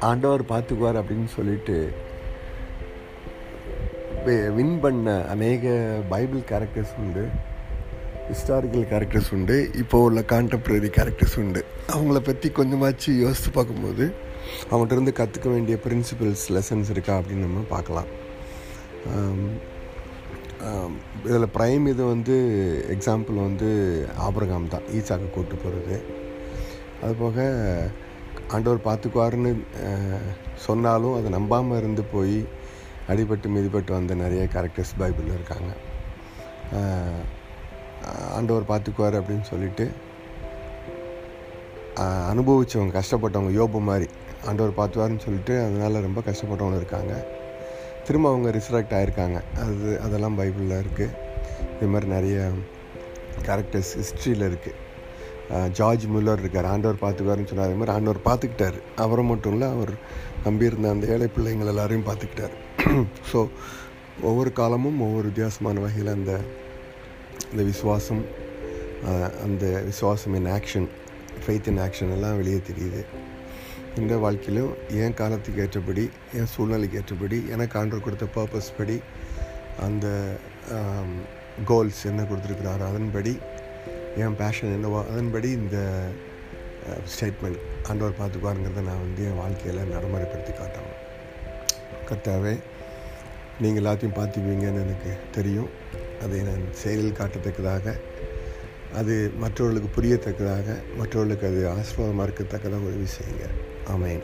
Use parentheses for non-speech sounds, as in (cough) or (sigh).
ஆண்டவர் பார்த்துக்குவார் அப்படின்னு சொல்லிட்டு வின் பண்ண அநேக பைபிள் கேரக்டர்ஸ் உண்டு ஹிஸ்டாரிக்கல் கேரக்டர்ஸ் உண்டு இப்போ உள்ள கான்டெம்ப்ரரி கேரக்டர்ஸ் உண்டு. அவங்கள பற்றி கொஞ்சமாச்சு யோசித்து பார்க்கும்போது அவங்கள்ட்ட இருந்து கற்றுக்க வேண்டிய பிரின்சிபல்ஸ் லெசன்ஸ் இருக்கா அப்படின்னு நம்ம பார்க்கலாம். இதில் ப்ரைம் இது வந்து எக்ஸாம்பிள் வந்து ஆபரகாம் தான் ஈசாக்கு கூட்டு போகிறது அதுபோக ஆண்டவர் பார்த்துக்குவாருன்னு சொன்னாலும் அதை நம்பாமல் இருந்து போய் அடிபட்டு மிதிப்பட்டு வந்த நிறைய கேரக்டர்ஸ் பைபிளில் இருக்காங்க. ஆண்டவர் பார்த்துக்குவார் அப்படின்னு சொல்லிட்டு அனுபவித்தவங்க கஷ்டப்பட்டவங்க யோபு மாதிரி ஆண்டவர் பார்த்துவாருன்னு சொல்லிட்டு அதனால் ரொம்ப கஷ்டப்பட்டவங்க இருக்காங்க. திரும்ப அவங்க ரிசரக்ட் ஆகிருக்காங்க அது அதெல்லாம் பைபிளில் இருக்குது இது மாதிரி நிறைய கேரக்டர்ஸ் ஹிஸ்ட்ரியில் இருக்குது ஜார்ஜ் முல்லர் இருக்கார். ஆண்டவர் பார்த்துக்குவாருன்னு சொன்னார். அதே மாதிரி ஆண்டவர் பார்த்துக்கிட்டார். அவரை மட்டும் இல்லை அவர் நம்பியிருந்த அந்த ஏழை பிள்ளைங்கள் எல்லாரையும் பார்த்துக்கிட்டார். ஸோ (clears throat) ஒவ்வொரு காலமும் ஒவ்வொரு வித்தியாசமான வகையில் அந்த இந்த விசுவாசம் அந்த விசுவாசம் in action faith in action எல்லாம் வெளியே தெரியுது. இந்த வாழ்க்கையிலும் என் காலத்துக்கு ஏற்றபடி என் சூழ்நிலைக்கு ஏற்றபடி எனக்கு ஆண்டர் கொடுத்த பர்பஸ் படி அந்த கோல்ஸ் என்ன கொடுத்துருக்குறாரோ அதன்படி என் பேஷன் என்னவோ அதன்படி இந்த ஸ்டேட்மெண்ட் ஆண்டவர் பார்த்துக்குவாருங்கிறத நான் வந்து என் வாழ்க்கையில் நடைமுறைப்படுத்தி காட்டணும். கரெக்டாகவே நீங்கள் எல்லாத்தையும் பார்த்துப்பீங்கன்னு எனக்கு தெரியும். அதை நான் செயலில் காட்டத்தக்கதாக அது மற்றவர்களுக்கு புரியத்தக்கதாக மற்றவர்களுக்கு அது ஆசீர்வாதமாக இருக்கத்தக்கதாக உதவி செய்யுங்க. ஆமேன்.